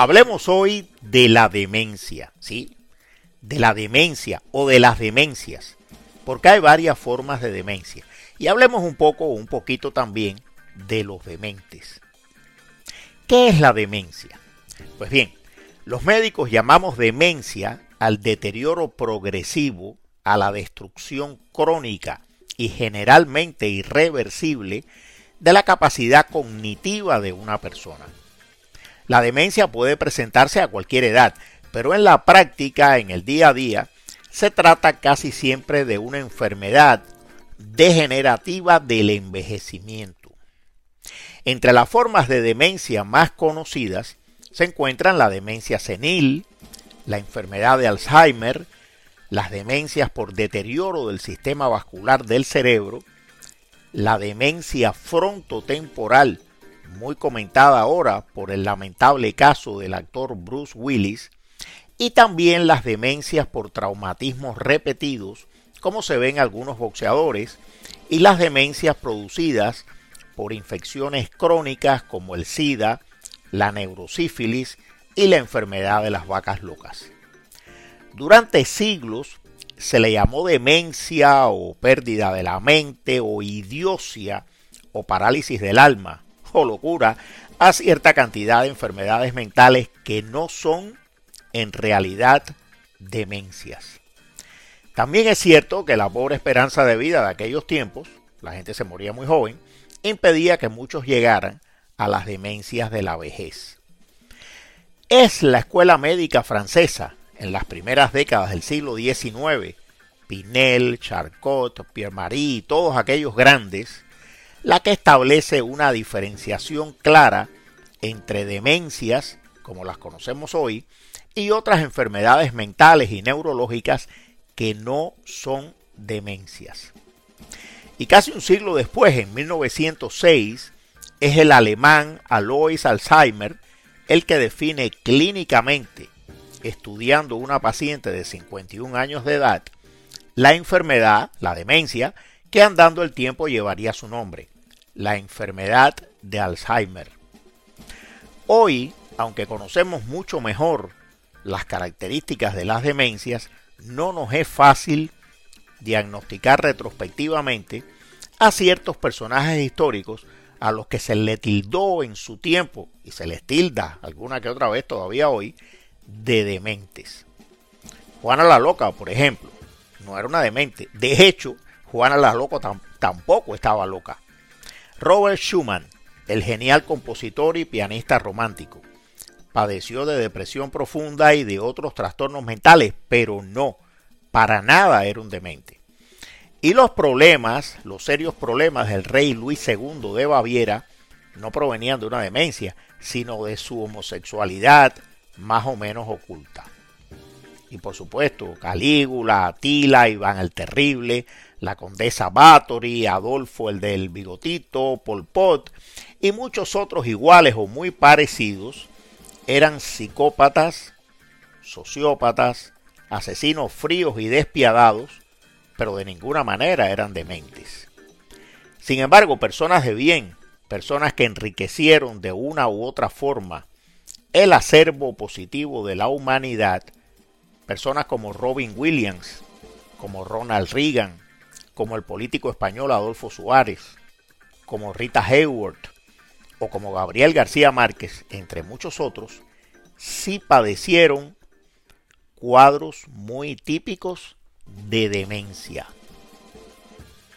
Hablemos hoy de la demencia, ¿sí? De la demencia o de las demencias, porque hay varias formas de demencia. Y hablemos un poco o un poquito también de los dementes. ¿Qué es la demencia? Pues bien, los médicos llamamos demencia al deterioro progresivo, a la destrucción crónica y generalmente irreversible de la capacidad cognitiva de una persona. La demencia puede presentarse a cualquier edad, pero en la práctica, en el día a día, se trata casi siempre de una enfermedad degenerativa del envejecimiento. Entre las formas de demencia más conocidas se encuentran la demencia senil, la enfermedad de Alzheimer, las demencias por deterioro del sistema vascular del cerebro, la demencia frontotemporal muy comentada ahora por el lamentable caso del actor Bruce Willis, y también las demencias por traumatismos repetidos, como se ven algunos boxeadores, y las demencias producidas por infecciones crónicas como el SIDA, la neurosífilis y la enfermedad de las vacas locas. Durante siglos se le llamó demencia o pérdida de la mente o idiocia o parálisis del alma o locura a cierta cantidad de enfermedades mentales que no son en realidad demencias. También es cierto que la pobre esperanza de vida de aquellos tiempos, la gente se moría muy joven, impedía que muchos llegaran a las demencias de la vejez. Es la escuela médica francesa en las primeras décadas del siglo XIX, Pinel, Charcot, Pierre Marie todos aquellos grandes, la que establece una diferenciación clara entre demencias, como las conocemos hoy, y otras enfermedades mentales y neurológicas que no son demencias. Y casi un siglo después, en 1906, es el alemán Alois Alzheimer el que define clínicamente, estudiando una paciente de 51 años de edad, la enfermedad, la demencia, que andando el tiempo llevaría su nombre, la enfermedad de Alzheimer. Hoy, aunque conocemos mucho mejor las características de las demencias, no nos es fácil diagnosticar retrospectivamente a ciertos personajes históricos a los que se le tildó en su tiempo y se les tilda alguna que otra vez todavía hoy de dementes. Juana la Loca, por ejemplo, no era una demente. De hecho, Juana la Loca tampoco estaba loca. Robert Schumann, el genial compositor y pianista romántico, padeció de depresión profunda y de otros trastornos mentales, pero no, para nada era un demente. Y los problemas, los serios problemas del rey Luis II de Baviera, no provenían de una demencia, sino de su homosexualidad más o menos oculta. Y por supuesto, Calígula, Atila, Iván el Terrible, la condesa Bathory, Adolfo el del bigotito, Pol Pot y muchos otros iguales o muy parecidos eran psicópatas, sociópatas, asesinos fríos y despiadados, pero de ninguna manera eran dementes. Sin embargo, personas de bien, personas que enriquecieron de una u otra forma el acervo positivo de la humanidad, personas como Robin Williams, como Ronald Reagan, como el político español Adolfo Suárez, como Rita Hayworth o como Gabriel García Márquez, entre muchos otros, sí padecieron cuadros muy típicos de demencia.